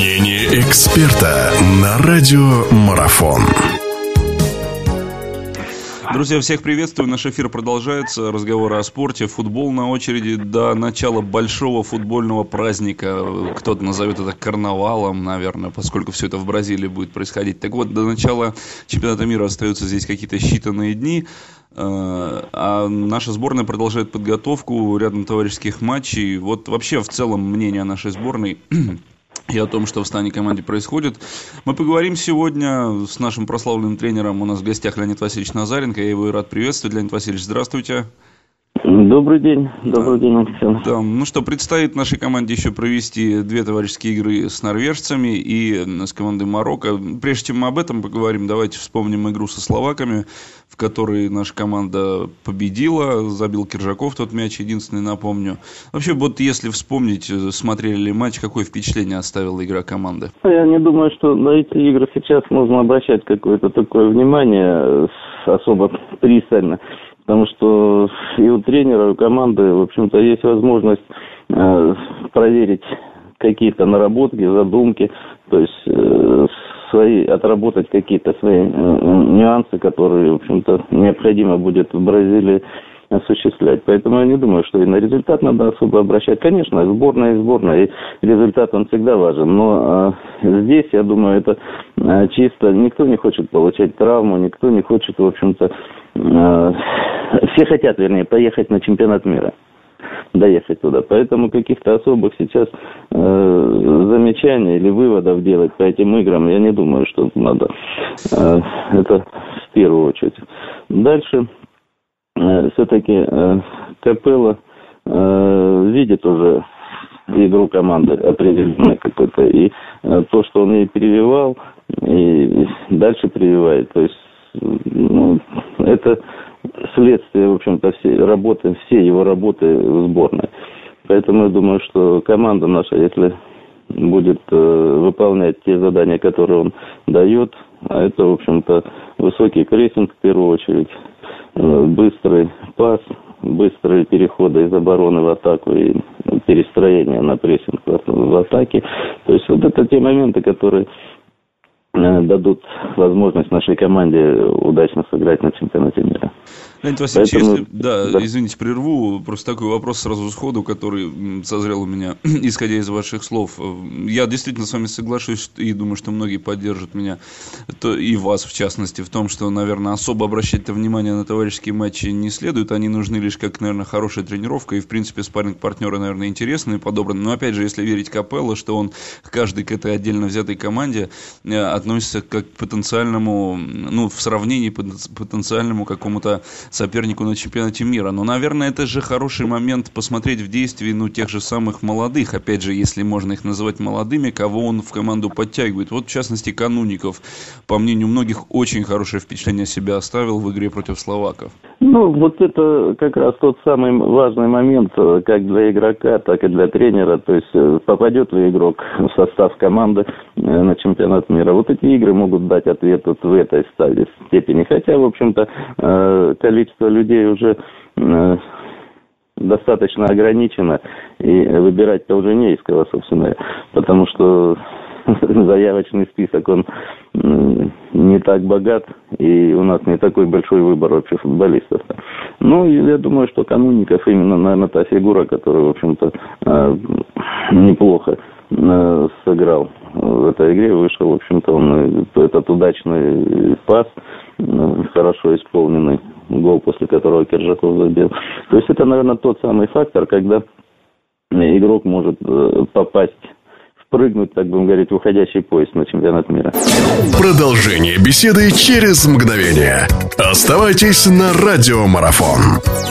Мнение эксперта на радио Марафон. Друзья, всех приветствую. Наш эфир продолжается. Разговоры о спорте. Футбол на очереди до начала большого футбольного праздника. Кто-то назовет это карнавалом, наверное, поскольку все это в Бразилии будет происходить. Так вот, до начала чемпионата мира остаются здесь какие-то считанные дни. Э, а наша сборная продолжает подготовку рядом товарищеских матчей. Вот вообще в целом мнение нашей сборной и о том, что в стане команде происходит. Мы поговорим сегодня с нашим прославленным тренером. У нас в гостях Леонид Васильевич Назаренко. Я его и рад приветствовать. Леонид Васильевич, здравствуйте. Добрый день. Добрый да. день, Александр. Да. Ну что, предстоит нашей команде еще провести две товарищеские игры с норвежцами и с командой Марокко. Прежде чем мы об этом поговорим, давайте вспомним игру со словаками, в которой наша команда победила. Забил Киржаков тот мяч, единственный, напомню. Вообще, вот если вспомнить, смотрели ли матч, какое впечатление оставила игра команды? Я не думаю, что на эти игры сейчас нужно обращать какое-то такое внимание особо пристально потому что и у тренера, и у команды, в общем-то, есть возможность э, проверить какие-то наработки, задумки, то есть э, свои, отработать какие-то свои э, нюансы, которые, в общем-то, необходимо будет в Бразилии осуществлять. Поэтому я не думаю, что и на результат надо особо обращать. Конечно, сборная и сборная, и результат он всегда важен. Но э, здесь, я думаю, это э, чисто никто не хочет получать травму, никто не хочет, в общем-то, э, все хотят, вернее, поехать на чемпионат мира доехать туда. Поэтому каких-то особых сейчас э, замечаний или выводов делать по этим играм, я не думаю, что надо. Э, это в первую очередь. Дальше все-таки э, Капелло э, видит уже игру команды определенной какой-то. И то, что он ей прививал, и дальше прививает. То есть ну, это следствие, в общем-то, всей работы, всей его работы в сборной. Поэтому я думаю, что команда наша, если будет э, выполнять те задания, которые он дает, а это, в общем-то, высокий прессинг в первую очередь, Э, быстрый пас, быстрые переходы из обороны в атаку и перестроение на прессинг в атаке. То есть вот это те моменты, которые э, дадут возможность нашей команде удачно сыграть на чемпионате мира. Леонид Васильевич, Поэтому... если, да, да, извините, прерву, просто такой вопрос сразу сходу, который созрел у меня, исходя из ваших слов. Я действительно с вами соглашусь и думаю, что многие поддержат меня, то и вас в частности, в том, что, наверное, особо обращать внимание на товарищеские матчи не следует, они нужны лишь как, наверное, хорошая тренировка, и, в принципе, спарринг-партнеры, наверное, интересные и подобраны. Но, опять же, если верить Капелло, что он каждый к этой отдельно взятой команде э, относится как к потенциальному, ну, в сравнении потенциальному какому-то сопернику на чемпионате мира. Но, наверное, это же хороший момент посмотреть в действии, ну, тех же самых молодых, опять же, если можно их называть молодыми, кого он в команду подтягивает. Вот, в частности, Кануников, по мнению многих, очень хорошее впечатление себя оставил в игре против словаков. Ну, вот это как раз тот самый важный момент, э, как для игрока, так и для тренера. То есть, э, попадет ли игрок в состав команды э, на чемпионат мира. Вот эти игры могут дать ответ вот в этой стадии степени. Хотя, в общем-то, количество людей уже достаточно ограничено, и выбирать-то уже не из кого, собственно, потому что заявочный список, он не так богат, и у нас не такой большой выбор вообще футболистов. Ну, я думаю, что Кануников именно, наверное, та фигура, которая, в общем-то, а, неплохо а, сыграл в этой игре, вышел, в общем-то, он этот удачный пас, хорошо исполненный гол, после которого Киржаков забил. То есть это, наверное, тот самый фактор, когда игрок может э, попасть прыгнуть, так будем говорить, в уходящий поезд на чемпионат мира. Продолжение беседы через мгновение. Оставайтесь на радиомарафон.